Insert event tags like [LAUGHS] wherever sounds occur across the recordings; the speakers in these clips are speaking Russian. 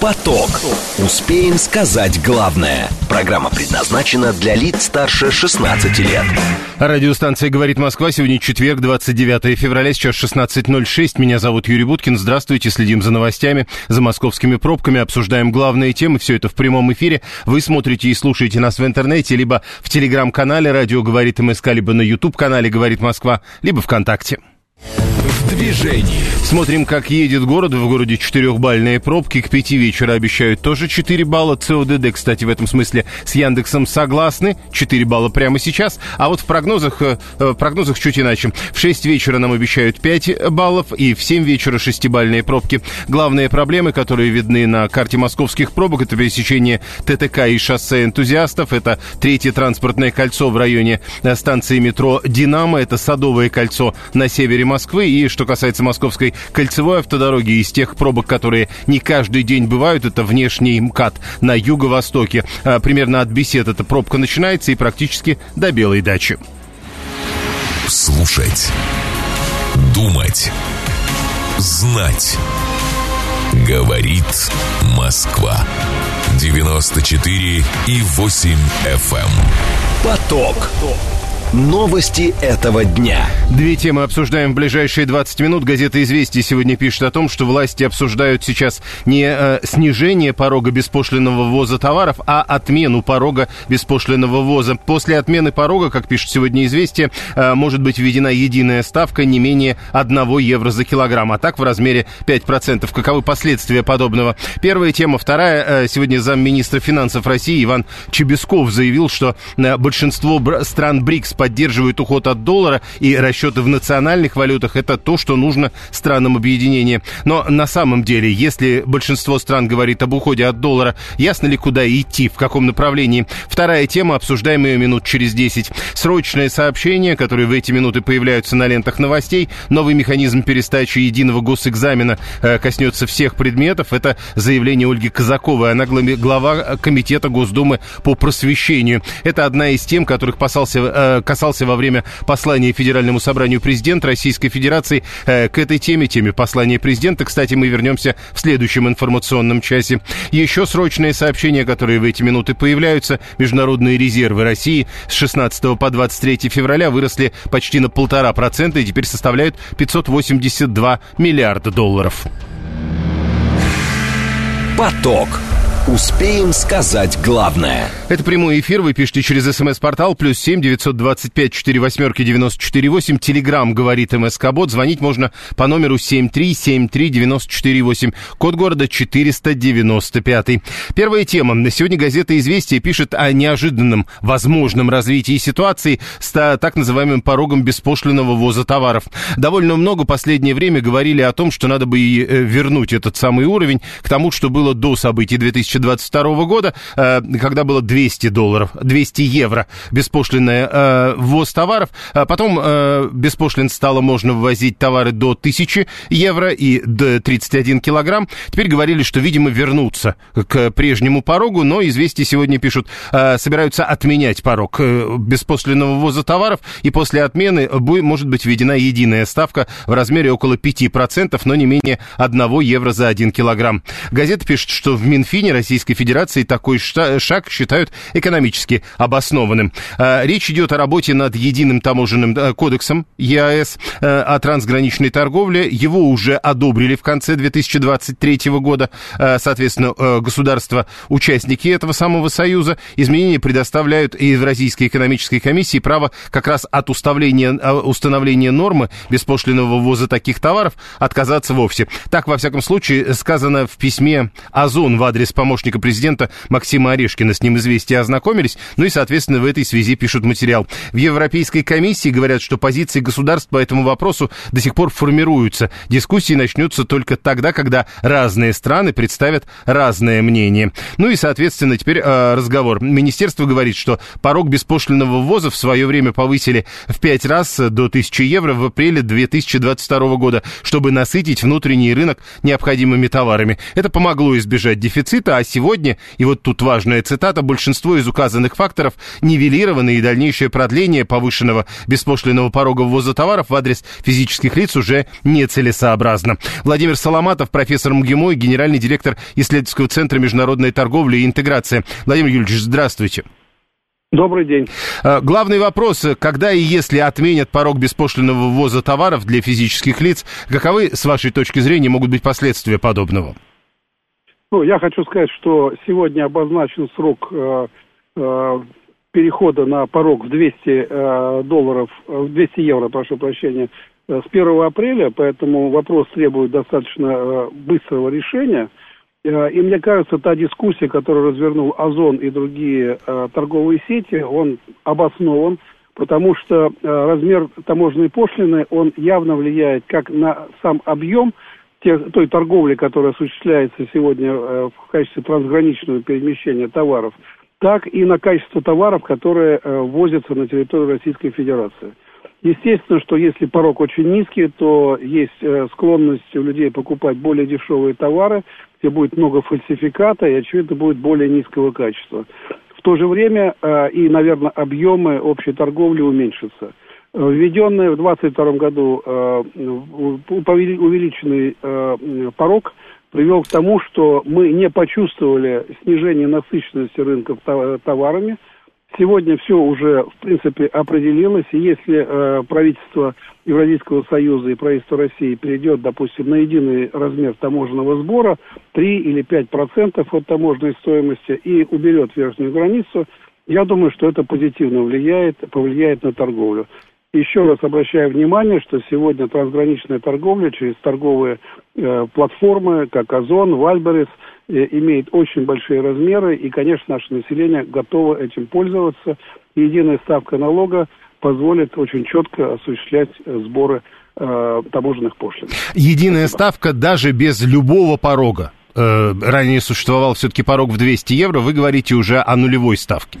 Поток. Успеем сказать главное. Программа предназначена для лиц старше 16 лет. Радиостанция «Говорит Москва». Сегодня четверг, 29 февраля, сейчас 16.06. Меня зовут Юрий Буткин. Здравствуйте. Следим за новостями, за московскими пробками, обсуждаем главные темы. Все это в прямом эфире. Вы смотрите и слушаете нас в интернете, либо в телеграм-канале «Радио говорит МСК», либо на YouTube-канале «Говорит Москва», либо ВКонтакте. Движении. Смотрим, как едет город. В городе четырехбальные пробки. К пяти вечера обещают тоже 4 балла. ЦОДД, кстати, в этом смысле с Яндексом согласны. 4 балла прямо сейчас. А вот в прогнозах, э, в прогнозах чуть иначе. В 6 вечера нам обещают 5 баллов. И в 7 вечера шестибальные пробки. Главные проблемы, которые видны на карте московских пробок, это пересечение ТТК и шоссе энтузиастов. Это третье транспортное кольцо в районе э, станции метро «Динамо». Это Садовое кольцо на севере Москвы. И что касается Московской кольцевой автодороги, из тех пробок, которые не каждый день бывают, это внешний МКАД на юго-востоке. А, примерно от бесед эта пробка начинается и практически до Белой дачи. Слушать. Думать. Знать. Говорит Москва. 94 и 8 FM. Эм. Поток. Новости этого дня. Две темы обсуждаем в ближайшие 20 минут. Газета «Известия» сегодня пишет о том, что власти обсуждают сейчас не э, снижение порога беспошлинного ввоза товаров, а отмену порога беспошлинного ввоза. После отмены порога, как пишет сегодня «Известия», э, может быть введена единая ставка не менее 1 евро за килограмм, а так в размере 5%. Каковы последствия подобного? Первая тема. Вторая. Э, сегодня замминистра финансов России Иван Чебесков заявил, что э, большинство стран БРИКС поддерживают уход от доллара и расчеты в национальных валютах, это то, что нужно странам объединения. Но на самом деле, если большинство стран говорит об уходе от доллара, ясно ли, куда идти, в каком направлении? Вторая тема, обсуждаем ее минут через 10. Срочное сообщение, которое в эти минуты появляются на лентах новостей. Новый механизм перестачи единого госэкзамена э, коснется всех предметов. Это заявление Ольги Казаковой. Она глава комитета Госдумы по просвещению. Это одна из тем, которых касался, э, касался во время послания Федеральному собранию президента Российской Федерации э, к этой теме, теме послания президента. Кстати, мы вернемся в следующем информационном часе. Еще срочные сообщения, которые в эти минуты появляются. Международные резервы России с 16 по 23 февраля выросли почти на полтора процента и теперь составляют 582 миллиарда долларов. Поток. Успеем сказать главное. Это прямой эфир. Вы пишите через смс-портал плюс семь девятьсот двадцать пять четыре восьмерки девяносто четыре восемь. Телеграмм говорит МСК Бот. Звонить можно по номеру семь три семь три девяносто четыре восемь. Код города четыреста девяносто пятый. Первая тема. На сегодня газета «Известия» пишет о неожиданном возможном развитии ситуации с так называемым порогом беспошлиного ввоза товаров. Довольно много последнее время говорили о том, что надо бы и э, вернуть этот самый уровень к тому, что было до событий 2000 2022 года, э, когда было 200 долларов, 200 евро беспошлинная э, ввоз товаров. А потом э, беспошлин стало можно ввозить товары до 1000 евро и до 31 килограмм. Теперь говорили, что, видимо, вернуться к прежнему порогу, но известия сегодня пишут, собираются отменять порог беспошлинного ввоза товаров, и после отмены может быть введена единая ставка в размере около 5%, но не менее 1 евро за 1 килограмм. Газета пишет, что в Минфине России Российской Федерации такой шаг считают экономически обоснованным. А, речь идет о работе над единым таможенным э, кодексом ЕАЭС э, о трансграничной торговле. Его уже одобрили в конце 2023 года. А, соответственно, э, государства-участники этого самого союза. Изменения предоставляют Российской экономической комиссии право как раз от установления, установления нормы беспошлиного ввоза таких товаров отказаться вовсе. Так, во всяком случае, сказано в письме Озон в адрес помощника помощника президента Максима Орешкина. С ним известия ознакомились. Ну и, соответственно, в этой связи пишут материал. В Европейской комиссии говорят, что позиции государств по этому вопросу до сих пор формируются. Дискуссии начнутся только тогда, когда разные страны представят разное мнение. Ну и, соответственно, теперь э, разговор. Министерство говорит, что порог беспошлинного ввоза в свое время повысили в пять раз до 1000 евро в апреле 2022 года, чтобы насытить внутренний рынок необходимыми товарами. Это помогло избежать дефицита, а сегодня, и вот тут важная цитата, большинство из указанных факторов нивелированы, и дальнейшее продление повышенного беспошлиного порога ввоза товаров в адрес физических лиц уже нецелесообразно. Владимир Соломатов, профессор МГИМО и генеральный директор исследовательского центра международной торговли и интеграции. Владимир Юрьевич, здравствуйте. Добрый день. А, главный вопрос, когда и если отменят порог беспошлиного ввоза товаров для физических лиц, каковы, с вашей точки зрения, могут быть последствия подобного? Ну, я хочу сказать, что сегодня обозначен срок э, э, перехода на порог в 200 э, долларов, в 200 евро, прошу прощения, э, с 1 апреля, поэтому вопрос требует достаточно э, быстрого решения – Э, и мне кажется, та дискуссия, которую развернул Озон и другие э, торговые сети, он обоснован, потому что э, размер таможенной пошлины, он явно влияет как на сам объем тех, той торговли, которая осуществляется сегодня э, в качестве трансграничного перемещения товаров, так и на качество товаров, которые э, возятся на территорию Российской Федерации. Естественно, что если порог очень низкий, то есть э, склонность у людей покупать более дешевые товары, где будет много фальсификата и, очевидно, будет более низкого качества. В то же время и, наверное, объемы общей торговли уменьшатся. Введенный в 2022 году э, увеличенный порог привел к тому, что мы не почувствовали снижение насыщенности рынков товарами – Сегодня все уже, в принципе, определилось. И если э, правительство Евразийского союза и правительство России перейдет, допустим, на единый размер таможенного сбора, 3 или 5 процентов от таможенной стоимости и уберет верхнюю границу, я думаю, что это позитивно влияет, повлияет на торговлю. Еще раз обращаю внимание, что сегодня трансграничная торговля через торговые э, платформы, как Озон, Вальберес, э, имеет очень большие размеры, и, конечно, наше население готово этим пользоваться. Единая ставка налога позволит очень четко осуществлять э, сборы э, таможенных пошлин. Единая Спасибо. ставка даже без любого порога. Э, ранее существовал все-таки порог в 200 евро, вы говорите уже о нулевой ставке.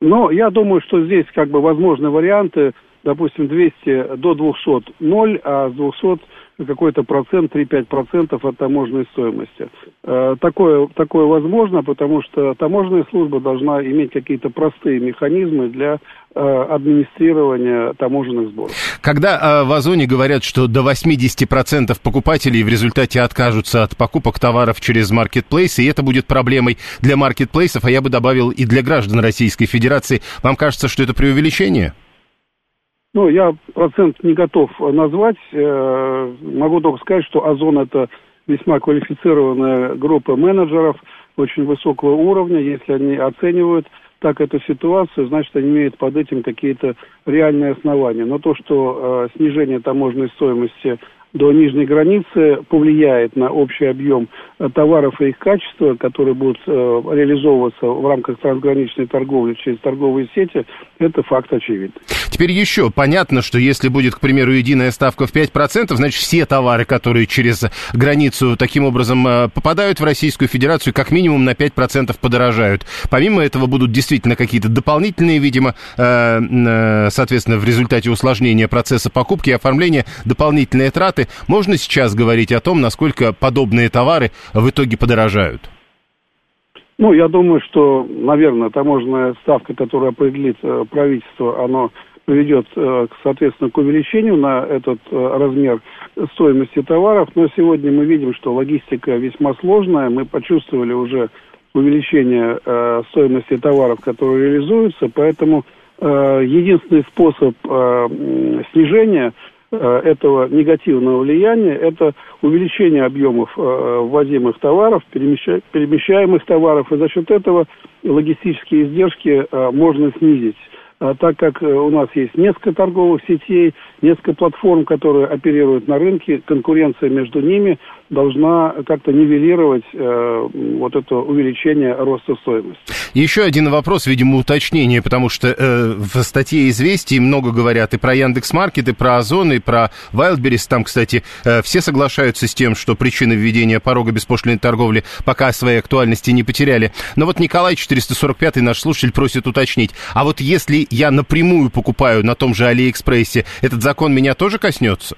Но я думаю, что здесь как бы возможны варианты допустим, 200 до 200 ноль, а с 200 какой-то процент, 3-5% от таможенной стоимости. Э, такое, такое возможно, потому что таможенная служба должна иметь какие-то простые механизмы для э, администрирования таможенных сборов. Когда э, в Озоне говорят, что до 80% покупателей в результате откажутся от покупок товаров через маркетплейсы, и это будет проблемой для маркетплейсов, а я бы добавил и для граждан Российской Федерации, вам кажется, что это преувеличение? Ну, я процент не готов назвать. Э, могу только сказать, что Озон это весьма квалифицированная группа менеджеров очень высокого уровня. Если они оценивают так эту ситуацию, значит, они имеют под этим какие-то реальные основания. Но то, что э, снижение таможенной стоимости до нижней границы повлияет на общий объем э, товаров и их качества, которые будут э, реализовываться в рамках трансграничной торговли через торговые сети, это факт очевидный. Теперь еще понятно, что если будет, к примеру, единая ставка в 5%, значит все товары, которые через границу таким образом э, попадают в Российскую Федерацию, как минимум на 5% подорожают. Помимо этого будут действительно какие-то дополнительные, видимо, соответственно, в результате усложнения процесса покупки и оформления дополнительные траты, можно сейчас говорить о том, насколько подобные товары в итоге подорожают? Ну, я думаю, что, наверное, таможенная ставка, которую определит э, правительство, она приведет, э, соответственно, к увеличению на этот э, размер стоимости товаров. Но сегодня мы видим, что логистика весьма сложная. Мы почувствовали уже увеличение стоимости товаров, которые реализуются. Поэтому единственный способ снижения этого негативного влияния – это увеличение объемов э, ввозимых товаров, перемещаемых товаров, и за счет этого логистические издержки э, можно снизить. А так как у нас есть несколько торговых сетей, несколько платформ, которые оперируют на рынке, конкуренция между ними должна как-то нивелировать э, вот это увеличение роста стоимости. Еще один вопрос, видимо, уточнение, потому что э, в статье «Известий» много говорят и про Яндекс.Маркет, и про Озон, и про Wildberries. Там, кстати, э, все соглашаются с тем, что причины введения порога беспошлиной торговли пока своей актуальности не потеряли. Но вот Николай 445 наш слушатель просит уточнить. А вот если я напрямую покупаю на том же Алиэкспрессе, этот закон меня тоже коснется?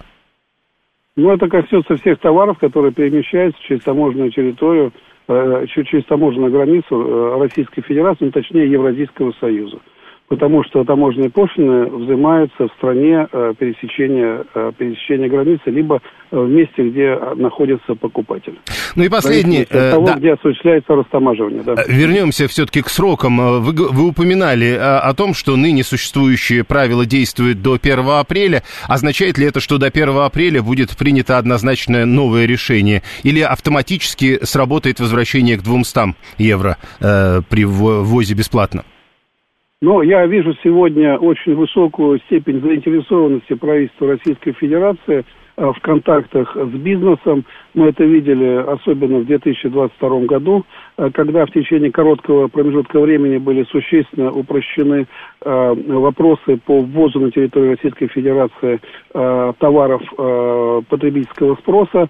Ну, это коснется всех товаров, которые перемещаются через таможенную территорию через таможенную границу Российской Федерации, ну, точнее Евразийского Союза потому что таможенные пошлины взимаются в стране э, пересечения, э, пересечения границы, либо э, в месте, где находится покупатель. Ну и последний... От того, да. где осуществляется растамаживание. Да. Вернемся все-таки к срокам. Вы, вы упоминали о том, что ныне существующие правила действуют до 1 апреля. Означает ли это, что до 1 апреля будет принято однозначное новое решение? Или автоматически сработает возвращение к 200 евро э, при ввозе бесплатно? Но я вижу сегодня очень высокую степень заинтересованности правительства Российской Федерации э, в контактах с бизнесом. Мы это видели особенно в 2022 году, э, когда в течение короткого промежутка времени были существенно упрощены э, вопросы по ввозу на территорию Российской Федерации товаров потребительского спроса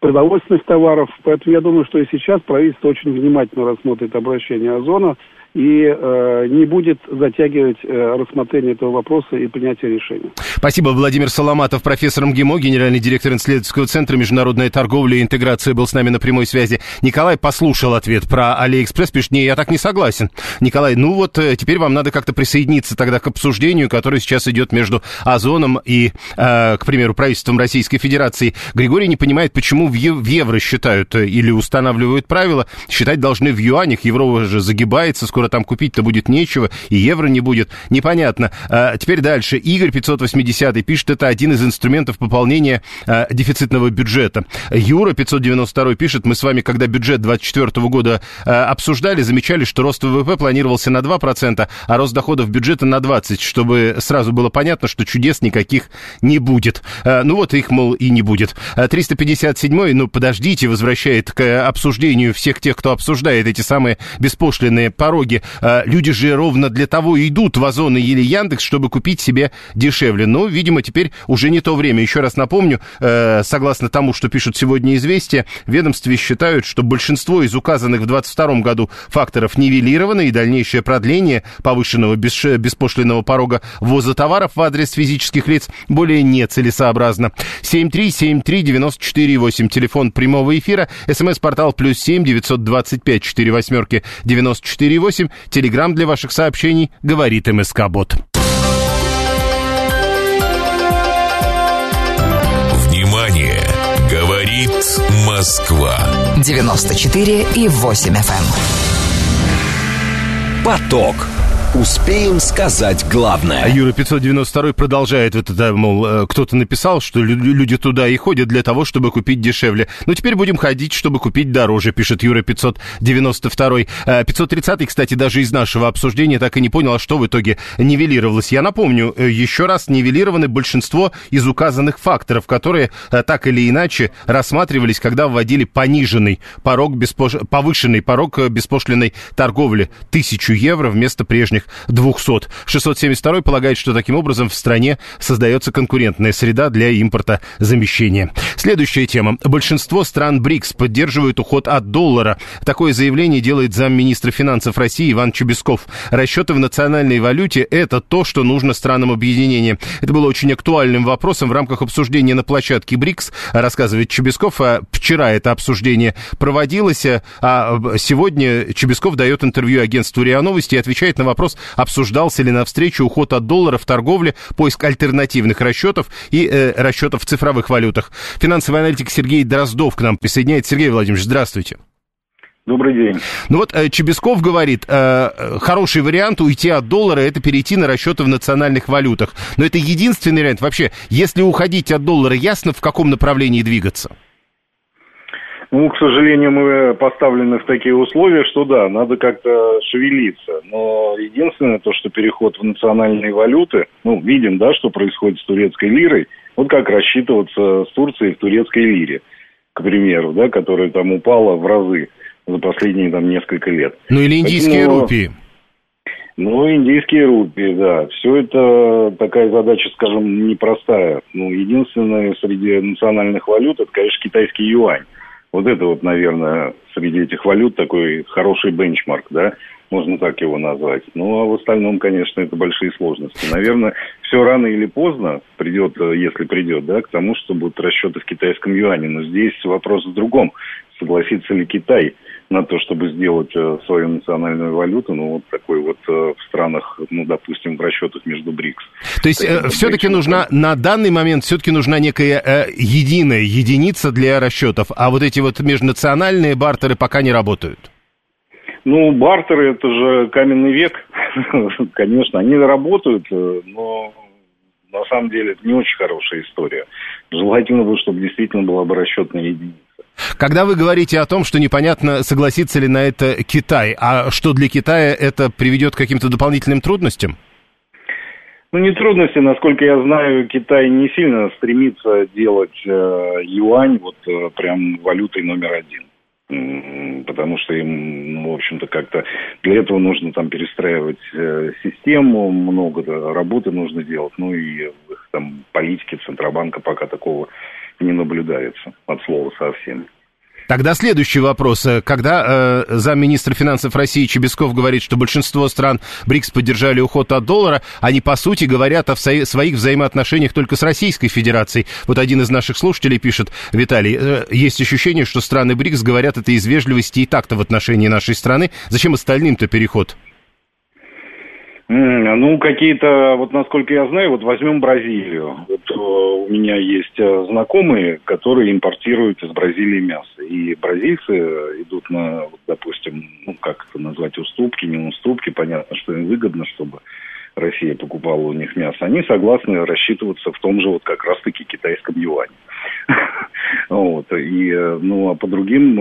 продовольственных товаров. Поэтому я думаю, что и сейчас правительство очень внимательно рассмотрит обращение Озона и э, не будет затягивать э, рассмотрение этого вопроса и принятие решения. Спасибо. Владимир Соломатов, профессор МГИМО, генеральный директор исследовательского центра «Международная торговля и интеграция» был с нами на прямой связи. Николай послушал ответ про Алиэкспресс, пишет, не, я так не согласен. Николай, ну вот э, теперь вам надо как-то присоединиться тогда к обсуждению, которое сейчас идет между Озоном и, э, к примеру, правительством Российской Федерации. Григорий не понимает, почему в, в евро считают э, или устанавливают правила. Считать должны в юанях, евро же загибается, скоро там купить-то будет нечего, и евро не будет, непонятно. А, теперь дальше. Игорь 580 пишет, это один из инструментов пополнения а, дефицитного бюджета. Юра 592 пишет, мы с вами, когда бюджет 2024 года а, обсуждали, замечали, что рост ВВП планировался на 2%, а рост доходов бюджета на 20%, чтобы сразу было понятно, что чудес никаких не будет. А, ну вот их, мол, и не будет. 357 ну подождите, возвращает к обсуждению всех тех, кто обсуждает эти самые беспошлинные пороги люди, а, люди же ровно для того идут в Озон или Яндекс, чтобы купить себе дешевле. Но, видимо, теперь уже не то время. Еще раз напомню, э, согласно тому, что пишут сегодня «Известия», ведомстве считают, что большинство из указанных в 2022 году факторов нивелировано, и дальнейшее продление повышенного беспошлинного порога ввоза товаров в адрес физических лиц более нецелесообразно. 7373948, телефон прямого эфира, смс-портал плюс 7 925 4 восьмерки 94,8, Телеграмм для ваших сообщений говорит МСК-бот. Внимание! Говорит Москва. 94 и 8 FM. Эм. Поток. Успеем сказать главное. А Юра 592 продолжает это, да, мол, э, кто-то написал, что люди туда и ходят для того, чтобы купить дешевле. Ну, теперь будем ходить, чтобы купить дороже, пишет Юра 592. 530, кстати, даже из нашего обсуждения так и не понял, а что в итоге нивелировалось. Я напомню, э, еще раз нивелированы большинство из указанных факторов, которые э, так или иначе рассматривались, когда вводили пониженный порог, беспош... повышенный порог беспошлиной торговли. Тысячу евро вместо прежних 200. 672 полагает, что таким образом в стране создается конкурентная среда для импорта замещения. Следующая тема. Большинство стран БРИКС поддерживают уход от доллара. Такое заявление делает замминистра финансов России Иван Чубесков. Расчеты в национальной валюте – это то, что нужно странам объединения. Это было очень актуальным вопросом в рамках обсуждения на площадке БРИКС, рассказывает Чубесков. А вчера это обсуждение проводилось, а сегодня Чубесков дает интервью агентству РИА Новости и отвечает на вопрос, вопрос, обсуждался ли на встрече уход от доллара в торговле, поиск альтернативных расчетов и э, расчетов в цифровых валютах. Финансовый аналитик Сергей Дроздов к нам присоединяется. Сергей Владимирович, здравствуйте. Добрый день. Ну вот э, Чебесков говорит, э, хороший вариант уйти от доллара это перейти на расчеты в национальных валютах. Но это единственный вариант. Вообще, если уходить от доллара, ясно, в каком направлении двигаться? Ну, к сожалению, мы поставлены в такие условия, что да, надо как-то шевелиться. Но единственное, то, что переход в национальные валюты, ну, видим, да, что происходит с турецкой лирой, вот как рассчитываться с Турцией в турецкой лире, к примеру, да, которая там упала в разы за последние там несколько лет. Ну, или индийские Поэтому... рупии. Ну, индийские рупии, да. Все это такая задача, скажем, непростая. Ну, единственное среди национальных валют, это, конечно, китайский юань. Вот это вот, наверное, среди этих валют такой хороший бенчмарк, да, можно так его назвать. Ну, а в остальном, конечно, это большие сложности. Наверное, все рано или поздно придет, если придет, да, к тому, что будут расчеты в китайском юане. Но здесь вопрос в другом. Согласится ли Китай на то, чтобы сделать э, свою национальную валюту, ну, вот такой вот э, в странах, ну, допустим, в расчетах между БРИКС. То есть э, все-таки нужна, на данный момент все-таки нужна некая э, единая единица для расчетов, а вот эти вот межнациональные бартеры пока не работают? Ну, бартеры, это же каменный век, [LAUGHS] конечно, они работают, э, но на самом деле это не очень хорошая история. Желательно бы, чтобы действительно была бы расчетная единица. Когда вы говорите о том, что непонятно, согласится ли на это Китай, а что для Китая это приведет к каким-то дополнительным трудностям? Ну, не трудности, насколько я знаю, Китай не сильно стремится делать э, юань вот э, прям валютой номер один. Потому что им, ну, в общем-то, как-то для этого нужно там перестраивать э, систему, много работы нужно делать, ну и там политике Центробанка пока такого не наблюдается от слова совсем. Тогда следующий вопрос. Когда э, замминистра финансов России Чебесков говорит, что большинство стран БРИКС поддержали уход от доллара, они, по сути, говорят о вза- своих взаимоотношениях только с Российской Федерацией. Вот один из наших слушателей пишет, Виталий, э, есть ощущение, что страны БРИКС говорят это из вежливости и так-то в отношении нашей страны. Зачем остальным-то переход? Ну, какие-то, вот насколько я знаю, вот возьмем Бразилию. Вот э, у меня есть э, знакомые, которые импортируют из Бразилии мясо. И бразильцы идут на, вот, допустим, ну, как это назвать, уступки, не уступки. Понятно, что им выгодно, чтобы Россия покупала у них мясо. Они согласны рассчитываться в том же вот как раз-таки китайском юане. [LAUGHS] Вот. И, э, ну, а по другим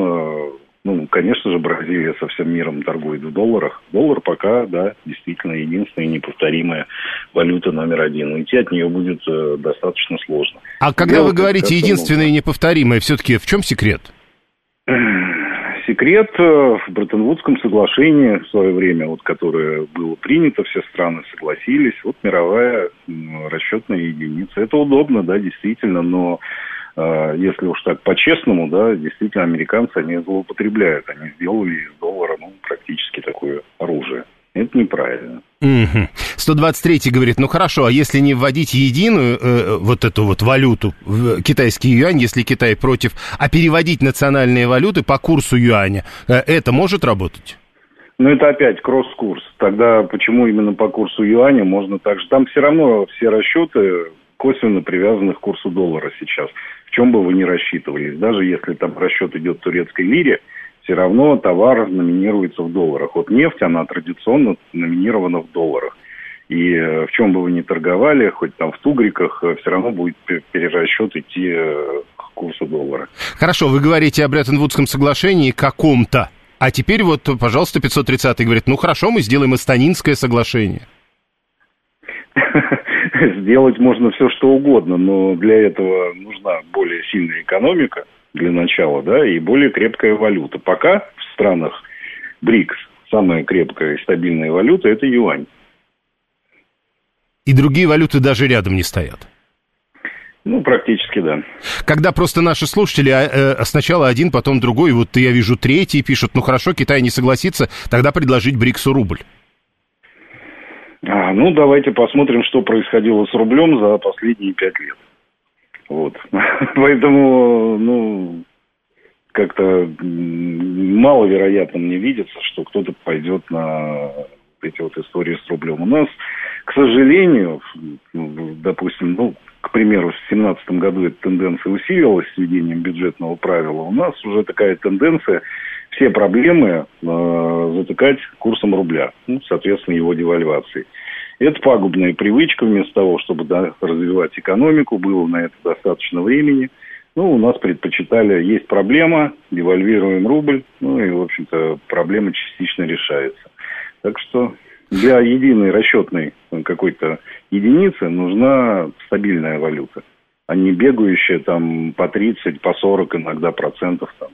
ну, конечно же, Бразилия со всем миром торгует в долларах. Доллар пока, да, действительно единственная неповторимая валюта номер один. Уйти от нее будет э, достаточно сложно. А когда Делать вы говорите единственная и неповторимая, все-таки в чем секрет? [CLEARS THROAT] Секрет э, в Бреттон-Вудском соглашении в свое время, вот, которое было принято, все страны согласились, вот мировая расчетная единица. Это удобно, да, действительно, но если уж так по-честному, да, действительно, американцы, они злоупотребляют. Они сделали из доллара, ну, практически такое оружие. Это неправильно. Угу. 123 говорит, ну хорошо, а если не вводить единую э, вот эту вот валюту, в китайский юань, если Китай против, а переводить национальные валюты по курсу юаня, э, это может работать? Ну, это опять кросс-курс. Тогда почему именно по курсу юаня можно так же? Там все равно все расчеты косвенно привязаны к курсу доллара сейчас в чем бы вы ни рассчитывались. Даже если там расчет идет в турецкой лире, все равно товар номинируется в долларах. Вот нефть, она традиционно номинирована в долларах. И э, в чем бы вы ни торговали, хоть там в тугриках, э, все равно будет перерасчет идти э, к курсу доллара. Хорошо, вы говорите о Бреттон-Вудском соглашении каком-то. А теперь вот, пожалуйста, 530 говорит, ну хорошо, мы сделаем эстонинское соглашение. [LAUGHS] [LAUGHS] сделать можно все что угодно, но для этого нужна более сильная экономика для начала, да, и более крепкая валюта. Пока в странах БРИКС самая крепкая и стабильная валюта – это юань. И другие валюты даже рядом не стоят? Ну, практически, да. Когда просто наши слушатели а, э, сначала один, потом другой, вот я вижу третий, пишут, ну хорошо, Китай не согласится, тогда предложить БРИКСу рубль. А, ну, давайте посмотрим, что происходило с рублем за последние пять лет. Вот. [LAUGHS] Поэтому, ну, как-то маловероятно мне видится, что кто-то пойдет на эти вот истории с рублем. У нас, к сожалению, допустим, ну, к примеру, в 2017 году эта тенденция усилилась с введением бюджетного правила. У нас уже такая тенденция все проблемы э, затыкать курсом рубля, ну, соответственно, его девальвацией. Это пагубная привычка, вместо того, чтобы да, развивать экономику, было на это достаточно времени. Ну, у нас предпочитали, есть проблема, девальвируем рубль, ну и, в общем-то, проблема частично решается. Так что для единой расчетной какой-то единицы нужна стабильная валюта, а не бегающая там по 30, по 40 иногда процентов там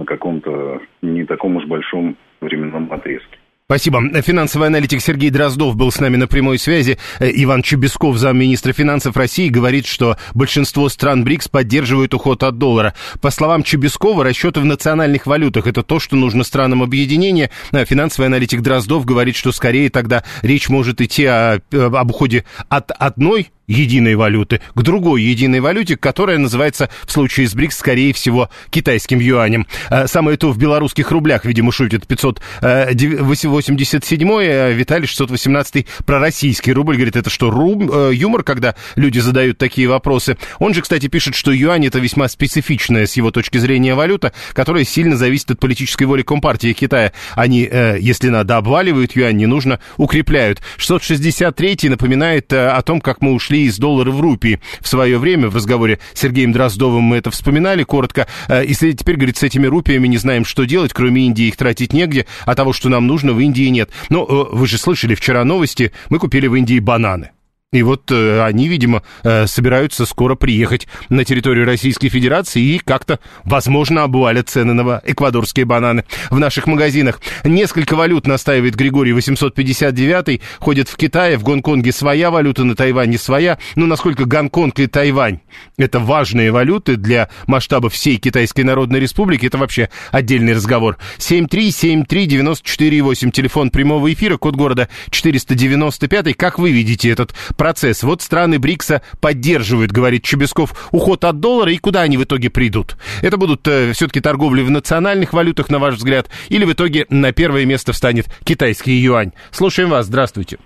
на каком-то не таком уж большом временном отрезке. Спасибо. Финансовый аналитик Сергей Дроздов был с нами на прямой связи. Э, Иван Чебесков, замминистра финансов России, говорит, что большинство стран БРИКС поддерживают уход от доллара. По словам Чебескова, расчеты в национальных валютах – это то, что нужно странам объединения. А финансовый аналитик Дроздов говорит, что скорее тогда речь может идти о, об уходе от одной единой валюты к другой единой валюте, которая называется в случае с БРИКС, скорее всего, китайским юанем. Э, самое то в белорусских рублях, видимо, шутит 587 э, Виталий 618 про российский рубль. Говорит, это что, руб, э, юмор, когда люди задают такие вопросы? Он же, кстати, пишет, что юань это весьма специфичная с его точки зрения валюта, которая сильно зависит от политической воли Компартии Китая. Они, если надо, обваливают юань, не нужно, укрепляют. 663 напоминает о том, как мы ушли из доллара в рупии в свое время. В разговоре с Сергеем Дроздовым мы это вспоминали коротко. И теперь, говорит, с этими рупиями не знаем, что делать, кроме Индии их тратить негде, а того, что нам нужно, в Индии нет. Но вы же слышали вчера новости, мы купили в Индии бананы. И вот э, они, видимо, э, собираются скоро приехать на территорию Российской Федерации и как-то, возможно, обвалят цены на эквадорские бананы в наших магазинах. Несколько валют настаивает Григорий 859 ходит в Китае, в Гонконге своя валюта, на Тайване своя. Ну, насколько Гонконг и Тайвань это важные валюты для масштаба всей Китайской Народной Республики, это вообще отдельный разговор. 7373948, телефон прямого эфира, код города 495. Как вы видите этот процесс. Вот страны БРИКСа поддерживают, говорит Чебесков, уход от доллара, и куда они в итоге придут? Это будут э, все-таки торговли в национальных валютах, на ваш взгляд, или в итоге на первое место встанет китайский юань? Слушаем вас, здравствуйте.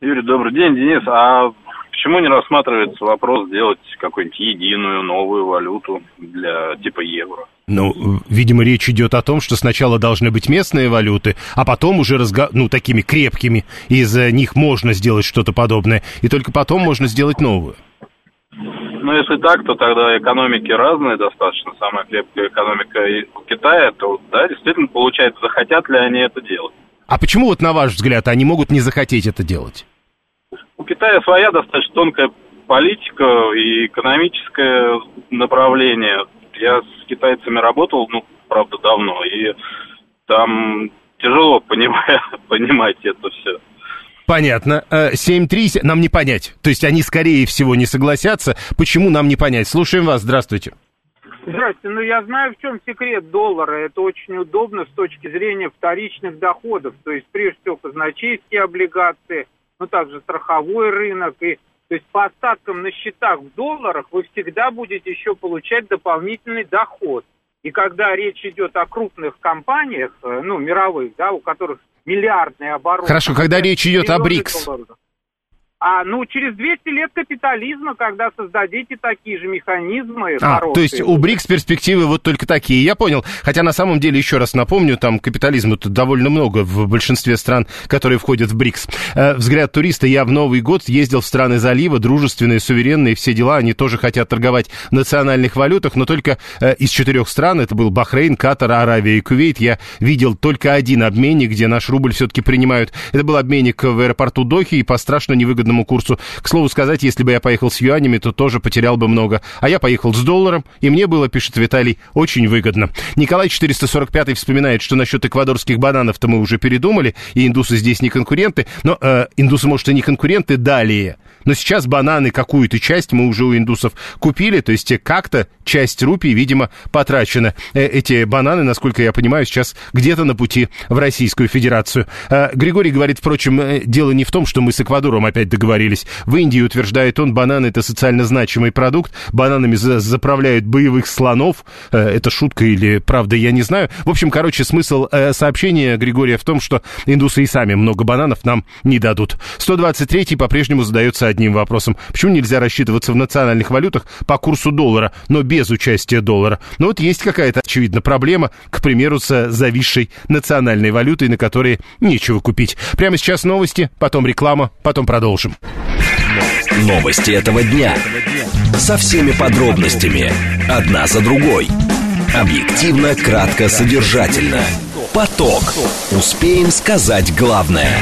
Юрий, добрый день, Денис. А почему не рассматривается вопрос сделать какую-нибудь единую новую валюту для типа евро? Ну, видимо, речь идет о том, что сначала должны быть местные валюты, а потом уже разго... ну, такими крепкими, из них можно сделать что-то подобное, и только потом можно сделать новую. Ну, если так, то тогда экономики разные достаточно. Самая крепкая экономика у Китая, то, да, действительно, получается, захотят ли они это делать. А почему, вот на ваш взгляд, они могут не захотеть это делать? У Китая своя достаточно тонкая политика и экономическое направление я с китайцами работал, ну, правда, давно, и там тяжело [LAUGHS] понимать, понимать это все. Понятно. 7-3 нам не понять. То есть они, скорее всего, не согласятся. Почему нам не понять? Слушаем вас. Здравствуйте. Здравствуйте. Ну, я знаю, в чем секрет доллара. Это очень удобно с точки зрения вторичных доходов. То есть, прежде всего, казначейские облигации, ну, также страховой рынок и то есть по остаткам на счетах в долларах вы всегда будете еще получать дополнительный доход. И когда речь идет о крупных компаниях, э, ну, мировых, да, у которых миллиардные обороты... Хорошо, когда речь идет о БРИКС. Долларов, а, ну, через 200 лет капитализма, когда создадите такие же механизмы а, хорошие. То есть у БРИКС перспективы вот только такие, я понял. Хотя на самом деле, еще раз напомню, там капитализма тут довольно много в большинстве стран, которые входят в БРИКС. Э, взгляд туриста, я в Новый год ездил в страны залива, дружественные, суверенные, все дела, они тоже хотят торговать в национальных валютах, но только э, из четырех стран, это был Бахрейн, Катар, Аравия и Кувейт, я видел только один обменник, где наш рубль все-таки принимают. Это был обменник в аэропорту Дохи, и по страшно невыгодному выгодному курсу. К слову сказать, если бы я поехал с юанями, то тоже потерял бы много. А я поехал с долларом, и мне было, пишет Виталий, очень выгодно. Николай 445 вспоминает, что насчет эквадорских бананов-то мы уже передумали, и индусы здесь не конкуренты. Но э, индусы, может, и не конкуренты далее. Но сейчас бананы какую-то часть мы уже у индусов купили, то есть как-то часть рупий, видимо, потрачена. Э, эти бананы, насколько я понимаю, сейчас где-то на пути в Российскую Федерацию. Э, Григорий говорит, впрочем, э, дело не в том, что мы с Эквадором опять договорились. В Индии, утверждает он, бананы это социально значимый продукт. Бананами заправляют боевых слонов. Это шутка или правда, я не знаю. В общем, короче, смысл сообщения Григория в том, что индусы и сами много бананов нам не дадут. 123-й по-прежнему задается одним вопросом. Почему нельзя рассчитываться в национальных валютах по курсу доллара, но без участия доллара? Ну вот есть какая-то, очевидно, проблема, к примеру, с зависшей национальной валютой, на которой нечего купить. Прямо сейчас новости, потом реклама, потом продолжим. Новости этого дня. Со всеми подробностями. Одна за другой. Объективно, кратко, содержательно. Поток. Успеем сказать главное.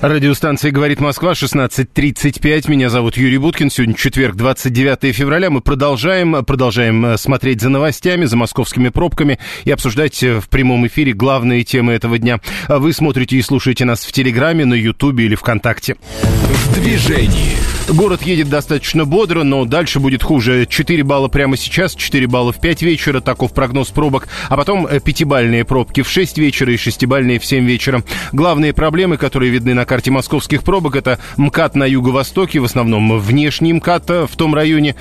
Радиостанция «Говорит Москва», 16.35. Меня зовут Юрий Буткин. Сегодня четверг, 29 февраля. Мы продолжаем, продолжаем э, смотреть за новостями, за московскими пробками и обсуждать э, в прямом эфире главные темы этого дня. Вы смотрите и слушаете нас в Телеграме, на Ютубе или ВКонтакте. В движении. Город едет достаточно бодро, но дальше будет хуже. 4 балла прямо сейчас, 4 балла в 5 вечера, таков прогноз пробок. А потом 5-бальные пробки в 6 вечера и 6-бальные в 7 вечера. Главные проблемы, которые видны на карте московских пробок, это МКАД на юго-востоке, в основном внешний МКАД в том районе.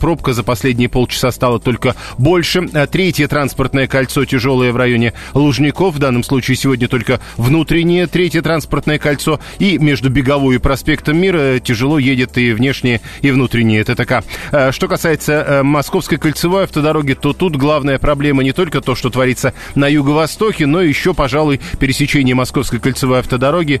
Пробка за последние полчаса стала только больше. Третье транспортное кольцо тяжелое в районе Лужников. В данном случае сегодня только внутреннее третье транспортное кольцо. И между Беговой и проспектом Мира тяжело едет и внешние, и внутренние ТТК. Э, что касается э, Московской кольцевой автодороги, то тут главная проблема не только то, что творится на юго-востоке, но еще, пожалуй, пересечение Московской кольцевой автодороги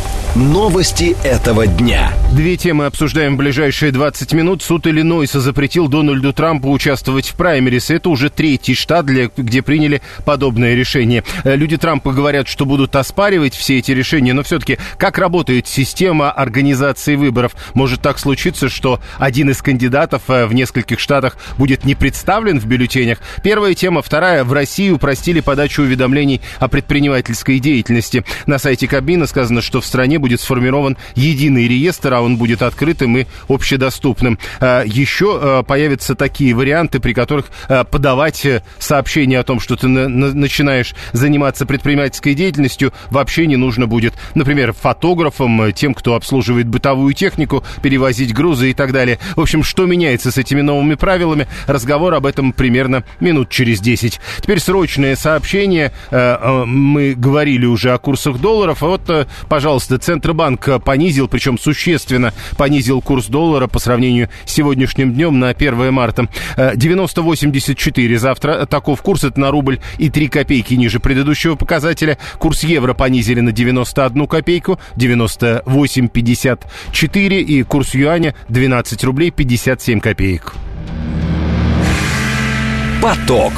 Новости этого дня. Две темы обсуждаем в ближайшие 20 минут. Суд Иллинойса запретил Дональду Трампу участвовать в праймерис. Это уже третий штат, для, где приняли подобное решение. Э, люди Трампа говорят, что будут оспаривать все эти решения, но все-таки как работает система организации выборов? Может так случиться, что один из кандидатов э, в нескольких штатах будет не представлен в бюллетенях? Первая тема. Вторая. В России упростили подачу уведомлений о предпринимательской деятельности. На сайте Кабмина сказано, что в стране будет сформирован единый реестр, а он будет открытым и общедоступным. А, еще а, появятся такие варианты, при которых а, подавать э, сообщение о том, что ты начинаешь заниматься предпринимательской деятельностью, вообще не нужно будет. Например, фотографам, э, тем, кто обслуживает бытовую технику, перевозить грузы и так далее. В общем, что меняется с этими новыми правилами? Разговор об этом примерно минут через 10. Теперь срочное сообщение. Э, мы говорили уже о курсах долларов. А вот, пожалуйста, Центробанк понизил, причем существенно понизил курс доллара по сравнению с сегодняшним днем на 1 марта. 90.84 завтра. Таков курс. Это на рубль и 3 копейки ниже предыдущего показателя. Курс евро понизили на 91 копейку. 98.54. И курс юаня 12 рублей 57 копеек. Поток.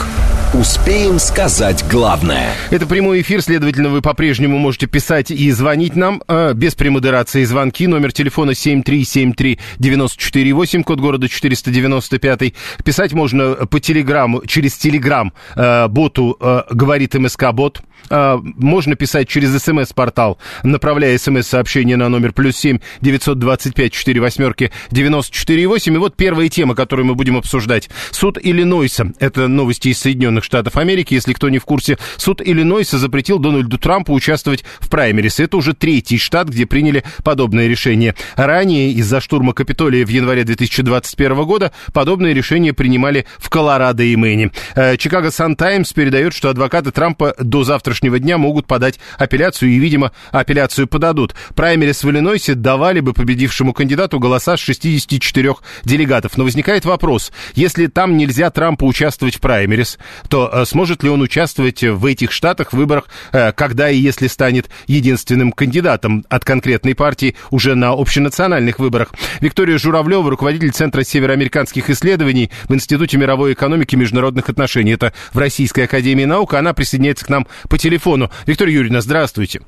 Успеем сказать главное. Это прямой эфир, следовательно, вы по-прежнему можете писать и звонить нам э, без премодерации звонки. Номер телефона 7373948, код города 495. Писать можно по телеграмму, через телеграм э, боту э, «Говорит МСК-бот». Э, можно писать через смс-портал, направляя смс-сообщение на номер плюс семь девятьсот двадцать пять четыре восьмерки девяносто четыре восемь. И вот первая тема, которую мы будем обсуждать. Суд Иллинойса. Это новости из Соединенных Штатов Америки. Если кто не в курсе, суд Иллинойса запретил Дональду Трампу участвовать в праймерис. Это уже третий штат, где приняли подобное решение. Ранее из-за штурма Капитолия в январе 2021 года подобные решения принимали в Колорадо и Мэне. Э, Чикаго Сан Таймс передает, что адвокаты Трампа до завтра завтрашнего дня могут подать апелляцию и, видимо, апелляцию подадут. Праймерис в Иллинойсе давали бы победившему кандидату голоса с 64 делегатов. Но возникает вопрос, если там нельзя Трампу участвовать в праймерис, то э, сможет ли он участвовать в этих штатах в выборах, э, когда и если станет единственным кандидатом от конкретной партии уже на общенациональных выборах? Виктория Журавлева, руководитель Центра североамериканских исследований в Институте мировой экономики и международных отношений. Это в Российской академии наук. Она присоединяется к нам по телефону. Виктория Юрьевна, здравствуйте.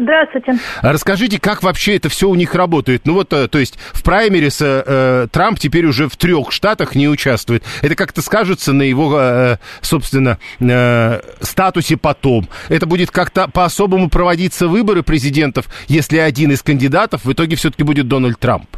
Здравствуйте. А расскажите, как вообще это все у них работает? Ну вот, э, то есть в праймерис э, Трамп теперь уже в трех штатах не участвует. Это как-то скажется на его, э, собственно, э, статусе потом. Это будет как-то по-особому проводиться выборы президентов, если один из кандидатов в итоге все-таки будет Дональд Трамп?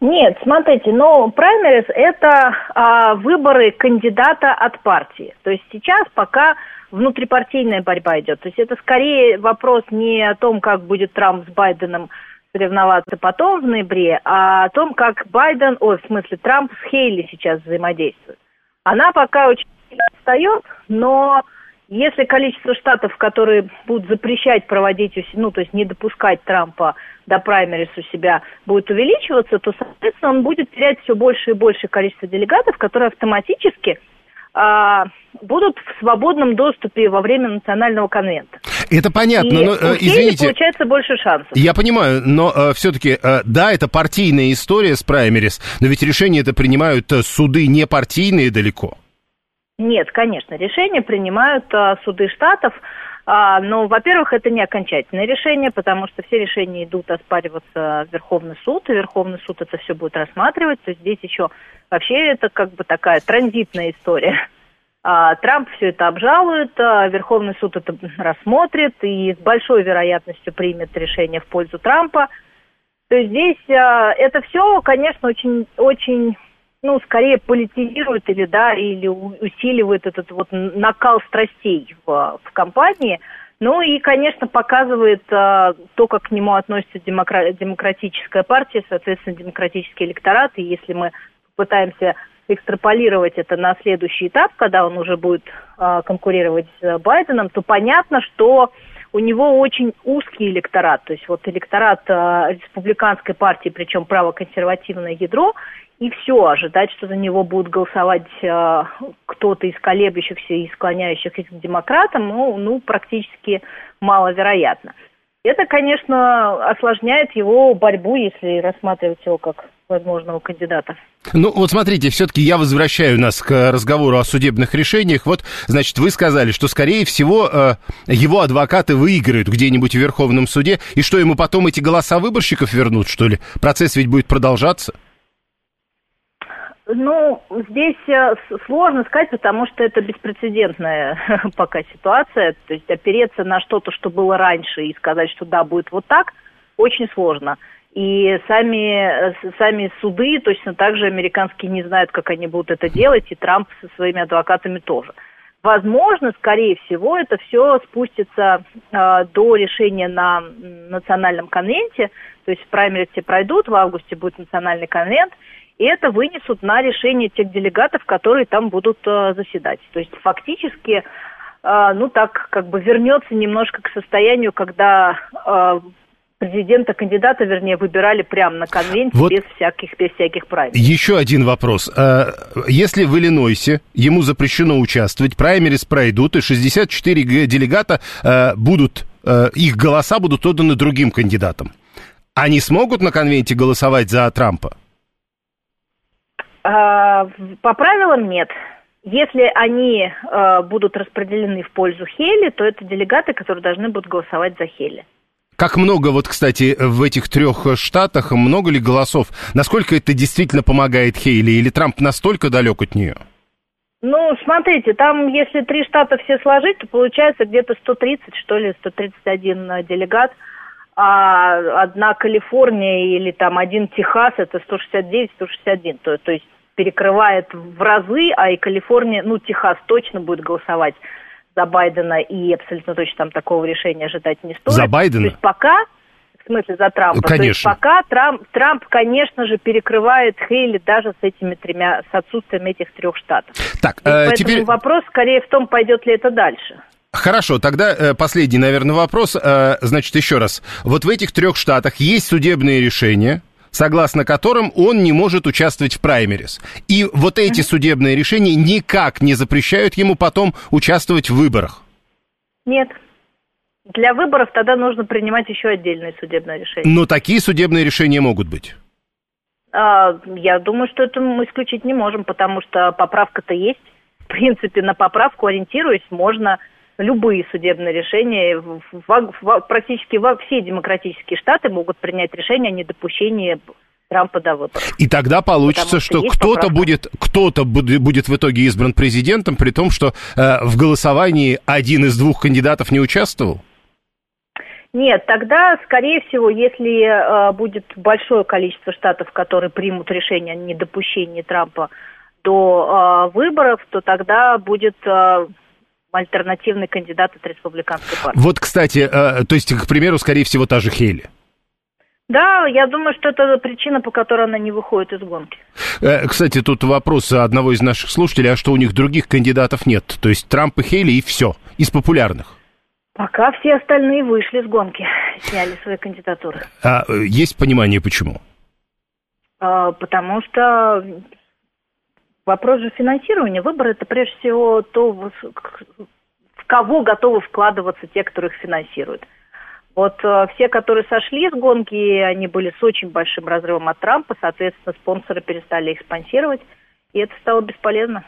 Нет, смотрите, но праймерис это а, выборы кандидата от партии. То есть сейчас пока внутрипартийная борьба идет. То есть это скорее вопрос не о том, как будет Трамп с Байденом соревноваться потом в ноябре, а о том, как Байден, ой, в смысле Трамп с Хейли сейчас взаимодействует. Она пока очень отстает, но если количество штатов, которые будут запрещать проводить, ну, то есть не допускать Трампа до праймерис у себя, будет увеличиваться, то, соответственно, он будет терять все больше и больше количество делегатов, которые автоматически будут в свободном доступе во время национального конвента. Это понятно, и но э, извините. получается больше шансов. Я понимаю, но э, все-таки, э, да, это партийная история с праймерис, но ведь решения это принимают э, суды не партийные далеко. Нет, конечно, решения принимают э, суды штатов. А, но, во-первых, это не окончательное решение, потому что все решения идут оспариваться в Верховный суд, и Верховный суд это все будет рассматривать. То есть здесь еще вообще это как бы такая транзитная история. А, Трамп все это обжалует, а Верховный суд это рассмотрит и с большой вероятностью примет решение в пользу Трампа. То есть здесь а, это все, конечно, очень, очень ну, скорее политизирует или, да, или усиливает этот вот накал страстей в, в компании. Ну и, конечно, показывает э, то, как к нему относится демокра- демократическая партия, соответственно, демократический электорат. И если мы пытаемся экстраполировать это на следующий этап, когда он уже будет э, конкурировать с Байденом, то понятно, что у него очень узкий электорат, то есть вот электорат э, республиканской партии, причем правоконсервативное ядро, и все, ожидать, что за него будут голосовать э, кто-то из колеблющихся и склоняющихся к демократам, ну, ну, практически маловероятно. Это, конечно, осложняет его борьбу, если рассматривать его как возможного кандидата. Ну, вот смотрите, все-таки я возвращаю нас к разговору о судебных решениях. Вот, значит, вы сказали, что, скорее всего, э, его адвокаты выиграют где-нибудь в Верховном суде, и что ему потом эти голоса выборщиков вернут, что ли? Процесс ведь будет продолжаться? Ну, здесь э, сложно сказать, потому что это беспрецедентная [LAUGHS] пока ситуация. То есть опереться на что-то, что было раньше, и сказать, что да, будет вот так, очень сложно. И сами, э, сами суды точно так же американские не знают, как они будут это делать, и Трамп со своими адвокатами тоже. Возможно, скорее всего, это все спустится э, до решения на национальном конвенте, то есть в праймере пройдут, в августе будет национальный конвент, и это вынесут на решение тех делегатов, которые там будут э, заседать. То есть фактически, э, ну так, как бы вернется немножко к состоянию, когда э, президента, кандидата, вернее, выбирали прямо на конвенте вот без всяких, без всяких правил. Еще один вопрос. Если в Иллинойсе ему запрещено участвовать, праймерис пройдут, и 64 делегата будут, их голоса будут отданы другим кандидатам, они смогут на конвенте голосовать за Трампа? А, по правилам нет. Если они э, будут распределены в пользу Хели, то это делегаты, которые должны будут голосовать за Хели. Как много, вот, кстати, в этих трех штатах, много ли голосов? Насколько это действительно помогает Хейли? Или Трамп настолько далек от нее? Ну, смотрите, там, если три штата все сложить, то получается где-то 130, что ли, 131 делегат а одна Калифорния или там один Техас это 169-161, то, то есть перекрывает в разы, а и Калифорния, ну, Техас точно будет голосовать за Байдена, и абсолютно точно там такого решения ожидать не стоит. За Байдена? То есть пока, в смысле за Трампа, конечно. то есть пока Трамп, Трамп, конечно же, перекрывает Хейли даже с этими тремя, с отсутствием этих трех штатов. Так, э, поэтому теперь... вопрос скорее в том, пойдет ли это дальше. Хорошо, тогда э, последний, наверное, вопрос. Э, значит, еще раз. Вот в этих трех штатах есть судебные решения, согласно которым он не может участвовать в праймерис. И вот эти судебные решения никак не запрещают ему потом участвовать в выборах. Нет. Для выборов тогда нужно принимать еще отдельные судебные решения. Но такие судебные решения могут быть. А, я думаю, что это мы исключить не можем, потому что поправка-то есть. В принципе, на поправку ориентируясь, можно любые судебные решения, практически во все демократические штаты могут принять решение о недопущении Трампа до выборов. И тогда получится, что, что кто-то будет, кто-то будет в итоге избран президентом, при том, что э, в голосовании один из двух кандидатов не участвовал? Нет, тогда, скорее всего, если э, будет большое количество штатов, которые примут решение о недопущении Трампа до э, выборов, то тогда будет э, альтернативный кандидат от республиканской партии. Вот, кстати, э, то есть, к примеру, скорее всего, та же Хейли. Да, я думаю, что это причина, по которой она не выходит из гонки. Э, кстати, тут вопрос одного из наших слушателей, а что у них других кандидатов нет? То есть Трамп и Хейли и все, из популярных. Пока все остальные вышли с гонки, сняли свои кандидатуры. А э, есть понимание, почему? А, потому что Вопрос же финансирования. Выбор это прежде всего то, в кого готовы вкладываться те, которых финансируют. Вот э, все, которые сошли с гонки, они были с очень большим разрывом от Трампа, соответственно, спонсоры перестали их спонсировать, и это стало бесполезно.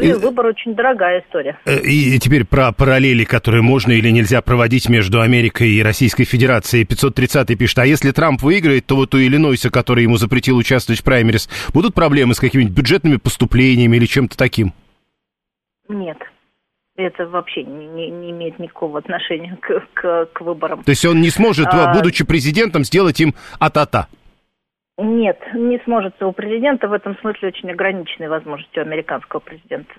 И выбор очень дорогая история. И теперь про параллели, которые можно или нельзя проводить между Америкой и Российской Федерацией. 530 пишет, а если Трамп выиграет, то вот у Иллинойса, который ему запретил участвовать в праймерис, будут проблемы с какими-нибудь бюджетными поступлениями или чем-то таким? Нет. Это вообще не, не, имеет никакого отношения к, к, к выборам. То есть он не сможет, а... будучи президентом, сделать им а-та-та? Нет, не сможет у президента. В этом смысле очень ограниченные возможности у американского президента.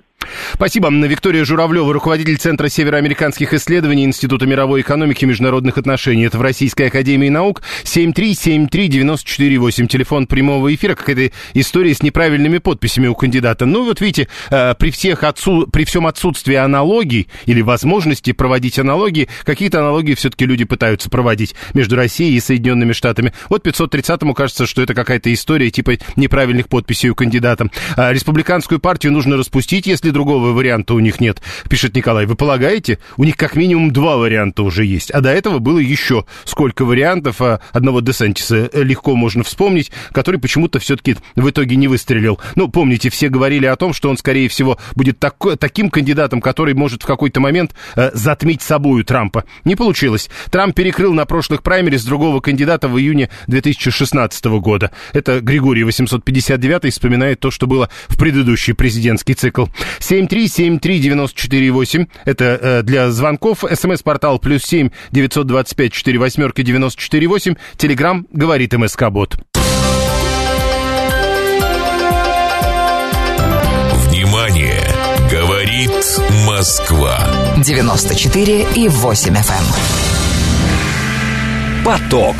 Спасибо. Виктория Журавлева, руководитель Центра североамериканских исследований Института мировой экономики и международных отношений. Это в Российской Академии Наук. 7373948. Телефон прямого эфира. Какая-то история с неправильными подписями у кандидата. Ну, вот видите, э, при, всех отсу... при всем отсутствии аналогий или возможности проводить аналогии, какие-то аналогии все-таки люди пытаются проводить между Россией и Соединенными Штатами. Вот 530-му кажется, что это какая-то история типа неправильных подписей у кандидата. А республиканскую партию нужно распустить, если другого варианта у них нет, пишет Николай. Вы полагаете? У них как минимум два варианта уже есть. А до этого было еще сколько вариантов. А одного Десантиса легко можно вспомнить, который почему-то все-таки в итоге не выстрелил. Ну, помните, все говорили о том, что он, скорее всего, будет такой, таким кандидатом, который может в какой-то момент э, затмить собою Трампа. Не получилось. Трамп перекрыл на прошлых праймерис другого кандидата в июне 2016 года года. Это Григорий 859 вспоминает то, что было в предыдущий президентский цикл. 7373948. Это э, для звонков. СМС-портал плюс 7 925 4 восьмерки 948. Телеграмм говорит МСК-бот. Внимание! Говорит Москва. 94 и 8 FM. Эм. Поток.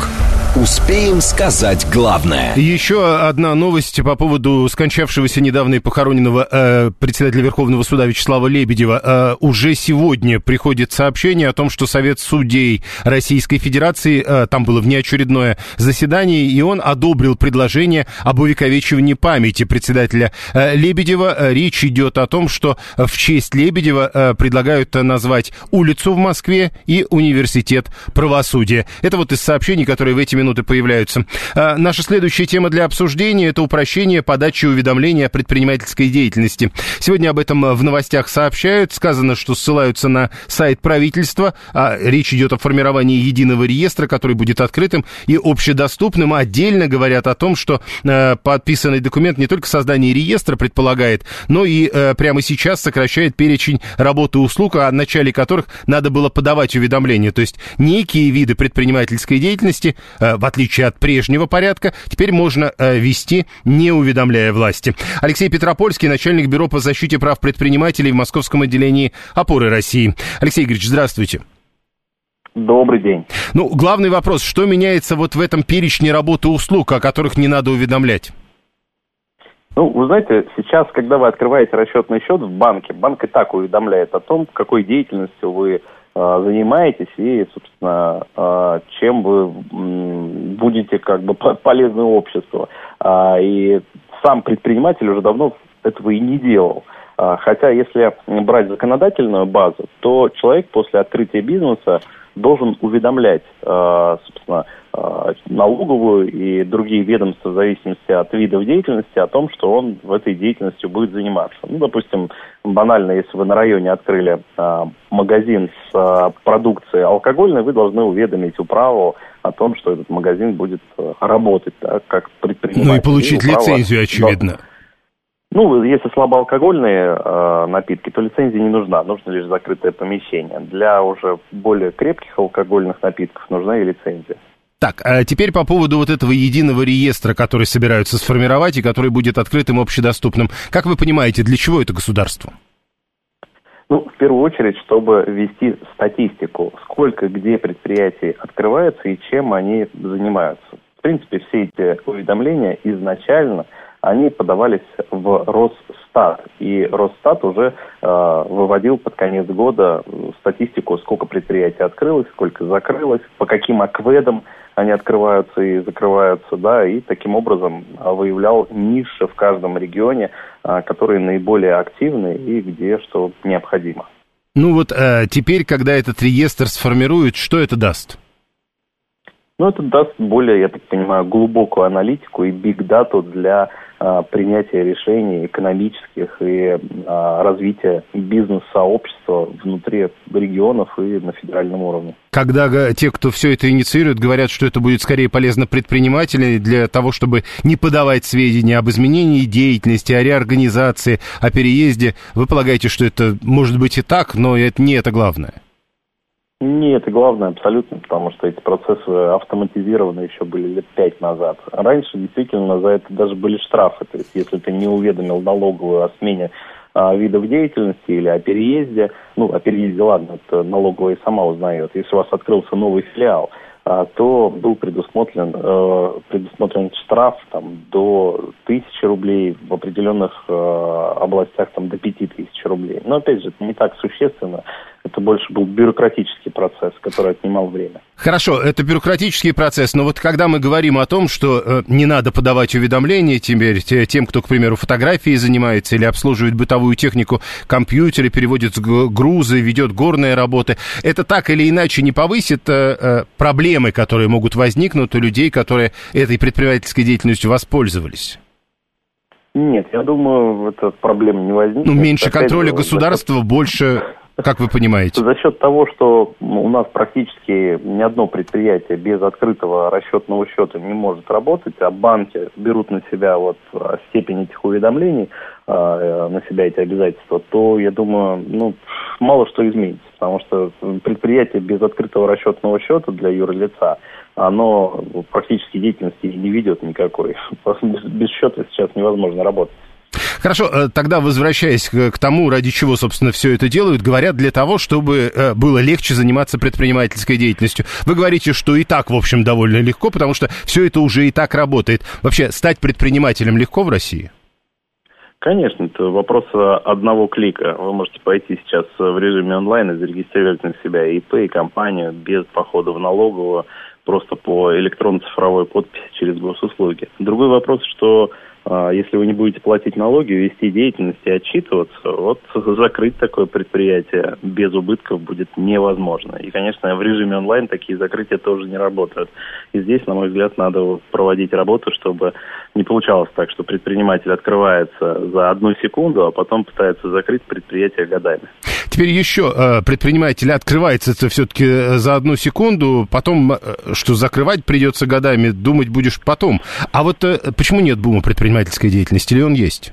Успеем сказать главное. Еще одна новость по поводу скончавшегося недавно и похороненного э, председателя Верховного суда Вячеслава Лебедева. Э, уже сегодня приходит сообщение о том, что Совет судей Российской Федерации, э, там было внеочередное заседание, и он одобрил предложение об увековечивании памяти председателя э, Лебедева. Э, речь идет о том, что в честь Лебедева э, предлагают назвать улицу в Москве и университет правосудия. Это вот из сообщений, которые в эти минуты минуты появляются. А, наша следующая тема для обсуждения – это упрощение подачи уведомления о предпринимательской деятельности. Сегодня об этом в новостях сообщают. Сказано, что ссылаются на сайт правительства. А речь идет о формировании единого реестра, который будет открытым и общедоступным. Отдельно говорят о том, что э, подписанный документ не только создание реестра предполагает, но и э, прямо сейчас сокращает перечень работы услуг, о начале которых надо было подавать уведомления. То есть некие виды предпринимательской деятельности э, в отличие от прежнего порядка, теперь можно э, вести, не уведомляя власти. Алексей Петропольский, начальник бюро по защите прав предпринимателей в московском отделении «Опоры России». Алексей Игоревич, здравствуйте. Добрый день. Ну, главный вопрос, что меняется вот в этом перечне работы услуг, о которых не надо уведомлять? Ну, вы знаете, сейчас, когда вы открываете расчетный счет в банке, банк и так уведомляет о том, какой деятельностью вы занимаетесь и, собственно, э, чем вы будете как бы полезны обществу. А, и сам предприниматель уже давно этого и не делал. А, хотя, если брать законодательную базу, то человек после открытия бизнеса должен уведомлять, э, собственно, Э, налоговую и другие ведомства в зависимости от видов деятельности о том, что он в этой деятельности будет заниматься. Ну, допустим, банально, если вы на районе открыли э, магазин с продукцией алкогольной, вы должны уведомить управу о том, что этот магазин будет работать да, как предприниматель. Ну и получить и управа, лицензию, очевидно. Да, ну, если слабоалкогольные э, напитки, то лицензия не нужна, нужно лишь закрытое помещение. Для уже более крепких алкогольных напитков нужна и лицензия. Так, а теперь по поводу вот этого единого реестра, который собираются сформировать и который будет открытым, общедоступным. Как вы понимаете, для чего это государство? Ну, в первую очередь, чтобы вести статистику, сколько где предприятий открываются и чем они занимаются. В принципе, все эти уведомления изначально, они подавались в Росстат. И Росстат уже э, выводил под конец года статистику, сколько предприятий открылось, сколько закрылось, по каким акведам они открываются и закрываются, да, и таким образом а, выявлял ниши в каждом регионе, а, которые наиболее активны и где что необходимо. Ну вот э, теперь, когда этот реестр сформируют, что это даст? Ну, это даст более, я так понимаю, глубокую аналитику и биг-дату для а, принятия решений экономических и а, развития бизнес-сообщества внутри регионов и на федеральном уровне. Когда те, кто все это инициирует, говорят, что это будет скорее полезно предпринимателям для того, чтобы не подавать сведения об изменении деятельности, о реорганизации, о переезде, вы полагаете, что это может быть и так, но это не это главное? Не, это главное абсолютно, потому что эти процессы автоматизированы еще были лет пять назад. Раньше действительно за это даже были штрафы. То есть если ты не уведомил налоговую о смене а, видов деятельности или о переезде, ну, о переезде, ладно, это налоговая сама узнает. Если у вас открылся новый филиал, а, то был предусмотрен, э, предусмотрен штраф там, до тысячи рублей, в определенных э, областях там, до пяти тысяч рублей. Но опять же, это не так существенно это больше был бюрократический процесс, который отнимал время. Хорошо, это бюрократический процесс, но вот когда мы говорим о том, что э, не надо подавать уведомления теперь тем, кто, к примеру, фотографией занимается или обслуживает бытовую технику, компьютеры, переводит грузы, ведет горные работы, это так или иначе не повысит э, э, проблемы, которые могут возникнуть у людей, которые этой предпринимательской деятельностью воспользовались? Нет, я думаю, эта проблема не возникнет. Ну, меньше контроля государства, больше как вы понимаете? За счет того, что у нас практически ни одно предприятие без открытого расчетного счета не может работать, а банки берут на себя вот а, степень этих уведомлений, а, э, на себя эти обязательства, то, я думаю, ну, мало что изменится. Потому что предприятие без открытого расчетного счета для юрлица, оно практически деятельности не ведет никакой. [LAUGHS] Без счета сейчас невозможно работать. Хорошо, э, тогда возвращаясь к тому, ради чего, собственно, все это делают, говорят для того, чтобы э, было легче заниматься предпринимательской деятельностью. Вы говорите, что и так, в общем, довольно легко, потому что все это уже и так работает. Вообще, стать предпринимателем легко в России? Конечно, это вопрос одного клика. Вы можете пойти сейчас в режиме онлайн и зарегистрировать на себя ИП, и компанию без похода в налоговую, просто по электронно-цифровой подписи через госуслуги. Другой вопрос, что если вы не будете платить налоги, вести деятельность и отчитываться, вот закрыть такое предприятие без убытков будет невозможно. И, конечно, в режиме онлайн такие закрытия тоже не работают. И здесь, на мой взгляд, надо проводить работу, чтобы не получалось так, что предприниматель открывается за одну секунду, а потом пытается закрыть предприятие годами. Теперь еще э, предприниматель открывается это все-таки э, за одну секунду, потом, э, что закрывать придется годами, думать будешь потом. А вот почему нет бума предпринимательской деятельности, или он есть?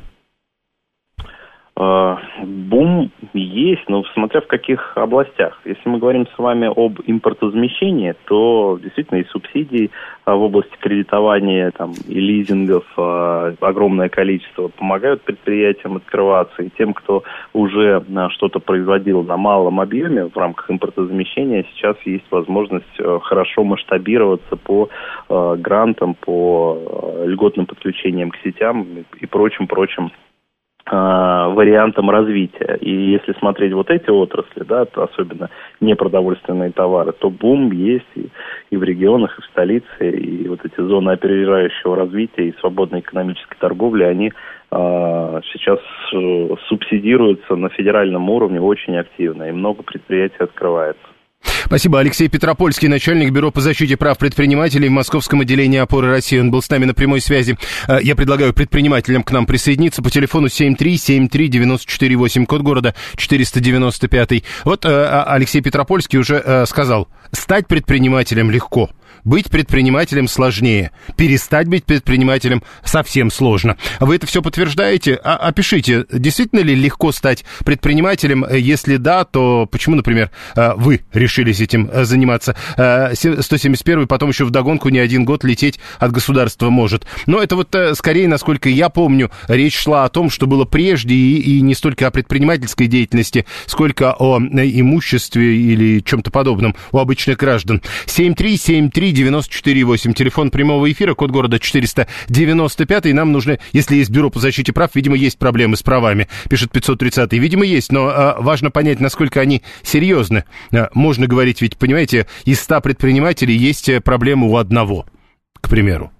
А, бум есть, но смотря в каких областях. Если мы говорим с вами об импортозамещении, то действительно и субсидий а, в области кредитования там, и лизингов а, огромное количество помогают предприятиям открываться. И тем, кто уже что-то производил на малом объеме в рамках импортозамещения, сейчас есть возможность хорошо масштабироваться по грантам, по льготным подключениям к сетям и прочим-прочим вариантом развития. И если смотреть вот эти отрасли, да, то особенно непродовольственные товары, то бум есть и, и в регионах, и в столице, и вот эти зоны опережающего развития и свободной экономической торговли, они э, сейчас э, субсидируются на федеральном уровне очень активно, и много предприятий открывается. Спасибо. Алексей Петропольский, начальник Бюро по защите прав предпринимателей в Московском отделении опоры России. Он был с нами на прямой связи. Э, я предлагаю предпринимателям к нам присоединиться по телефону 7373948, код города 495. Вот э, а, Алексей Петропольский уже э, сказал, стать предпринимателем легко. Быть предпринимателем сложнее. Перестать быть предпринимателем совсем сложно. Вы это все подтверждаете? А, опишите, действительно ли легко стать предпринимателем? Если да, то почему, например, э, вы решились этим э, заниматься? 171 э, потом еще вдогонку не один год лететь от государства может. Но это вот скорее, насколько я помню, речь шла о том, что было прежде, и, и не столько о предпринимательской деятельности, сколько о имуществе или чем-то подобном у обычных граждан. 7373 94,8. Телефон прямого эфира, код города 495. И нам нужно, если есть бюро по защите прав, видимо, есть проблемы с правами, пишет 530. Видимо, есть, но а, важно понять, насколько они серьезны. А, можно говорить, ведь, понимаете, из 100 предпринимателей есть э, проблемы у одного, к примеру.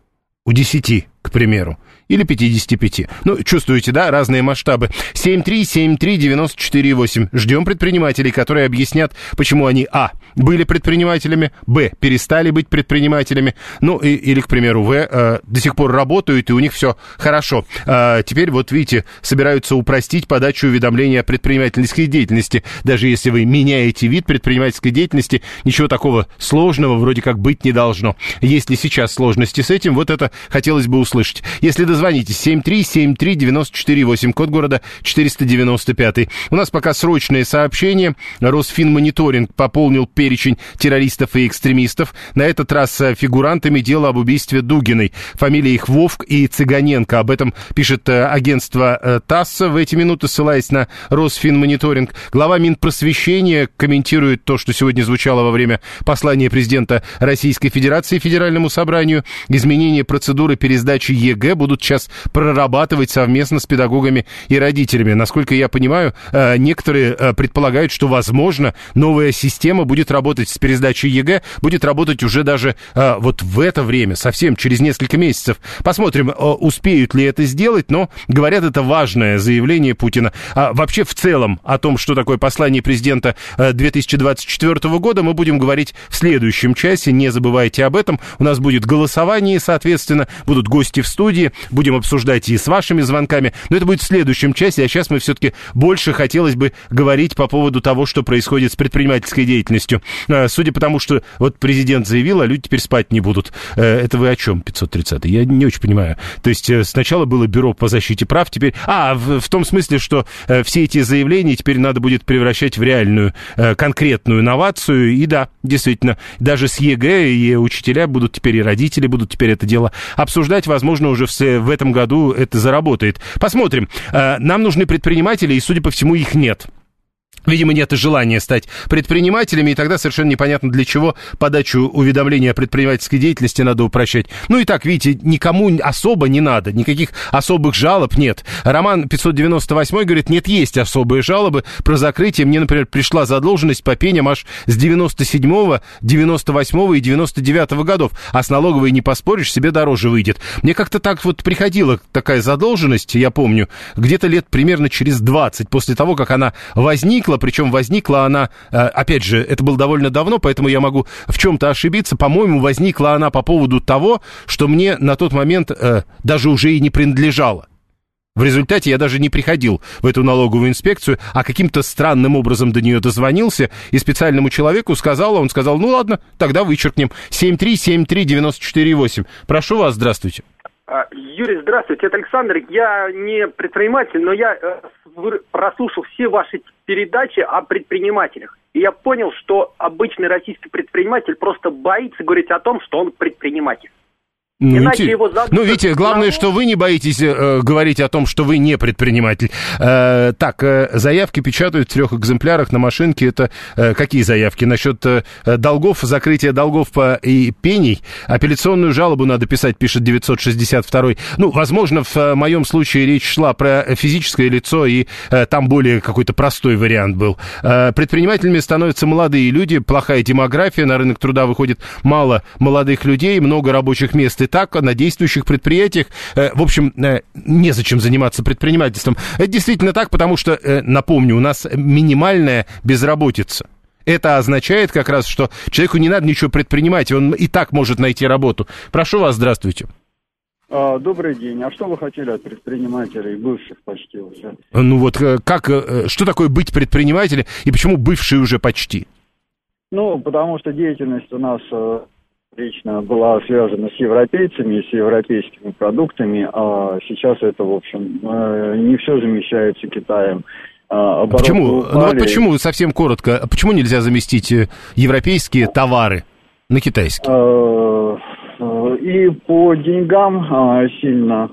У 10, к примеру или 55. Ну, чувствуете, да, разные масштабы. 7373948. Ждем предпринимателей, которые объяснят, почему они, а, были предпринимателями, б, перестали быть предпринимателями, ну, и, или, к примеру, в, э, до сих пор работают, и у них все хорошо. Э, теперь, вот видите, собираются упростить подачу уведомления о предпринимательской деятельности. Даже если вы меняете вид предпринимательской деятельности, ничего такого сложного вроде как быть не должно. Есть ли сейчас сложности с этим, вот это хотелось бы услышать. Если дозвонитесь, 7373948, код города 495. У нас пока срочное сообщение. Росфинмониторинг пополнил перечень террористов и экстремистов. На этот раз э, фигурантами дела об убийстве Дугиной. Фамилия их Вовк и Цыганенко. Об этом пишет э, агентство э, ТАСС в эти минуты, ссылаясь на Росфинмониторинг. Глава Минпросвещения комментирует то, что сегодня звучало во время послания президента Российской Федерации Федеральному собранию. Изменения процедуры пересдачи ЕГЭ будут сейчас прорабатывать совместно с педагогами и родителями. Насколько я понимаю, некоторые предполагают, что, возможно, новая система будет работать с пересдачей ЕГЭ, будет работать уже даже вот в это время, совсем через несколько месяцев. Посмотрим, успеют ли это сделать, но, говорят, это важное заявление Путина. А вообще, в целом, о том, что такое послание президента 2024 э, года, мы будем говорить в следующем часе. Не забывайте об этом. У нас будет голосование, соответственно, будут гости в студии, будем обсуждать и с вашими звонками. Но это будет в следующем часе, а сейчас мы все-таки больше хотелось бы говорить по поводу того, что происходит с предпринимательской деятельностью. Э, судя по тому, что вот президент заявил, а люди теперь спать не будут. Э, это вы о чем, 530 Я не очень понимаю. То есть сначала было бюро по защите прав, теперь... А, в, в том смысле, что все эти заявления теперь надо будет превращать в реальную конкретную новацию. И да, действительно, даже с ЕГЭ и учителя будут теперь, и родители будут теперь это дело обсуждать. Возможно, уже в, в этом году это заработает. Посмотрим. Нам нужны предприниматели, и, судя по всему, их нет. Видимо, нет желания стать предпринимателями, и тогда совершенно непонятно, для чего подачу уведомления о предпринимательской деятельности надо упрощать. Ну и так, видите, никому особо не надо, никаких особых жалоб нет. Роман 598 говорит, нет, есть особые жалобы про закрытие. Мне, например, пришла задолженность по пеням аж с 97-го, 98-го и 99-го годов, а с налоговой не поспоришь, себе дороже выйдет. Мне как-то так вот приходила такая задолженность, я помню, где-то лет примерно через 20 после того, как она возникла, возникла, причем возникла она, э, опять же, это было довольно давно, поэтому я могу в чем-то ошибиться, по-моему, возникла она по поводу того, что мне на тот момент э, даже уже и не принадлежало. В результате я даже не приходил в эту налоговую инспекцию, а каким-то странным образом до нее дозвонился и специальному человеку сказал, он сказал, ну ладно, тогда вычеркнем. 7373948. Прошу вас, здравствуйте. А, Юрий, здравствуйте, это Александр. Я не предприниматель, но я э, прослушал все ваши передачи о предпринимателях. И я понял, что обычный российский предприниматель просто боится говорить о том, что он предприниматель. Ну, Иначе его. Ну, видите, главное, что вы не боитесь э, говорить о том, что вы не предприниматель. Э, так, э, заявки печатают в трех экземплярах на машинке. Это э, какие заявки? Насчет э, долгов, закрытия долгов по и пений. Апелляционную жалобу надо писать, пишет 962. Ну, возможно, в э, моем случае речь шла про физическое лицо, и э, там более какой-то простой вариант был. Э, предпринимателями становятся молодые люди, плохая демография, на рынок труда выходит мало молодых людей, много рабочих мест и так на действующих предприятиях, э, в общем, э, незачем заниматься предпринимательством. Это действительно так, потому что, э, напомню, у нас минимальная безработица. Это означает как раз, что человеку не надо ничего предпринимать, он и так может найти работу. Прошу вас, здравствуйте. А, добрый день. А что вы хотели от предпринимателей, бывших почти уже? Ну вот как, что такое быть предпринимателем и почему бывшие уже почти? Ну, потому что деятельность у нас лично была связана с европейцами, с европейскими продуктами, а сейчас это, в общем, э, не все замещается Китаем. А, а почему? Упали. Ну вот почему, совсем коротко, а почему нельзя заместить э, европейские товары на китайские? Э, и по деньгам сильно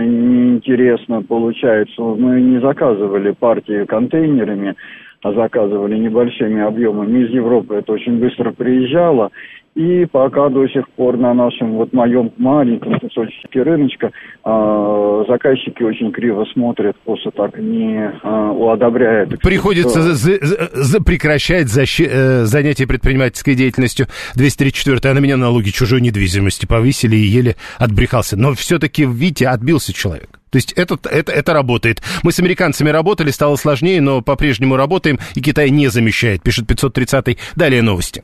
неинтересно получается. Мы не заказывали партии контейнерами, а заказывали небольшими объемами из Европы. Это очень быстро приезжало. И пока до сих пор на нашем вот моем маленьком кусочке рыночка э, заказчики очень криво смотрят, просто так не э, одобряют. Приходится за, за, за, прекращать защи, э, занятие предпринимательской деятельностью. 234 а на меня налоги чужой недвижимости повысили и еле отбрехался. Но все-таки, видите, отбился человек. То есть это, это, это работает. Мы с американцами работали, стало сложнее, но по-прежнему работаем, и Китай не замещает, пишет 530-й. Далее новости.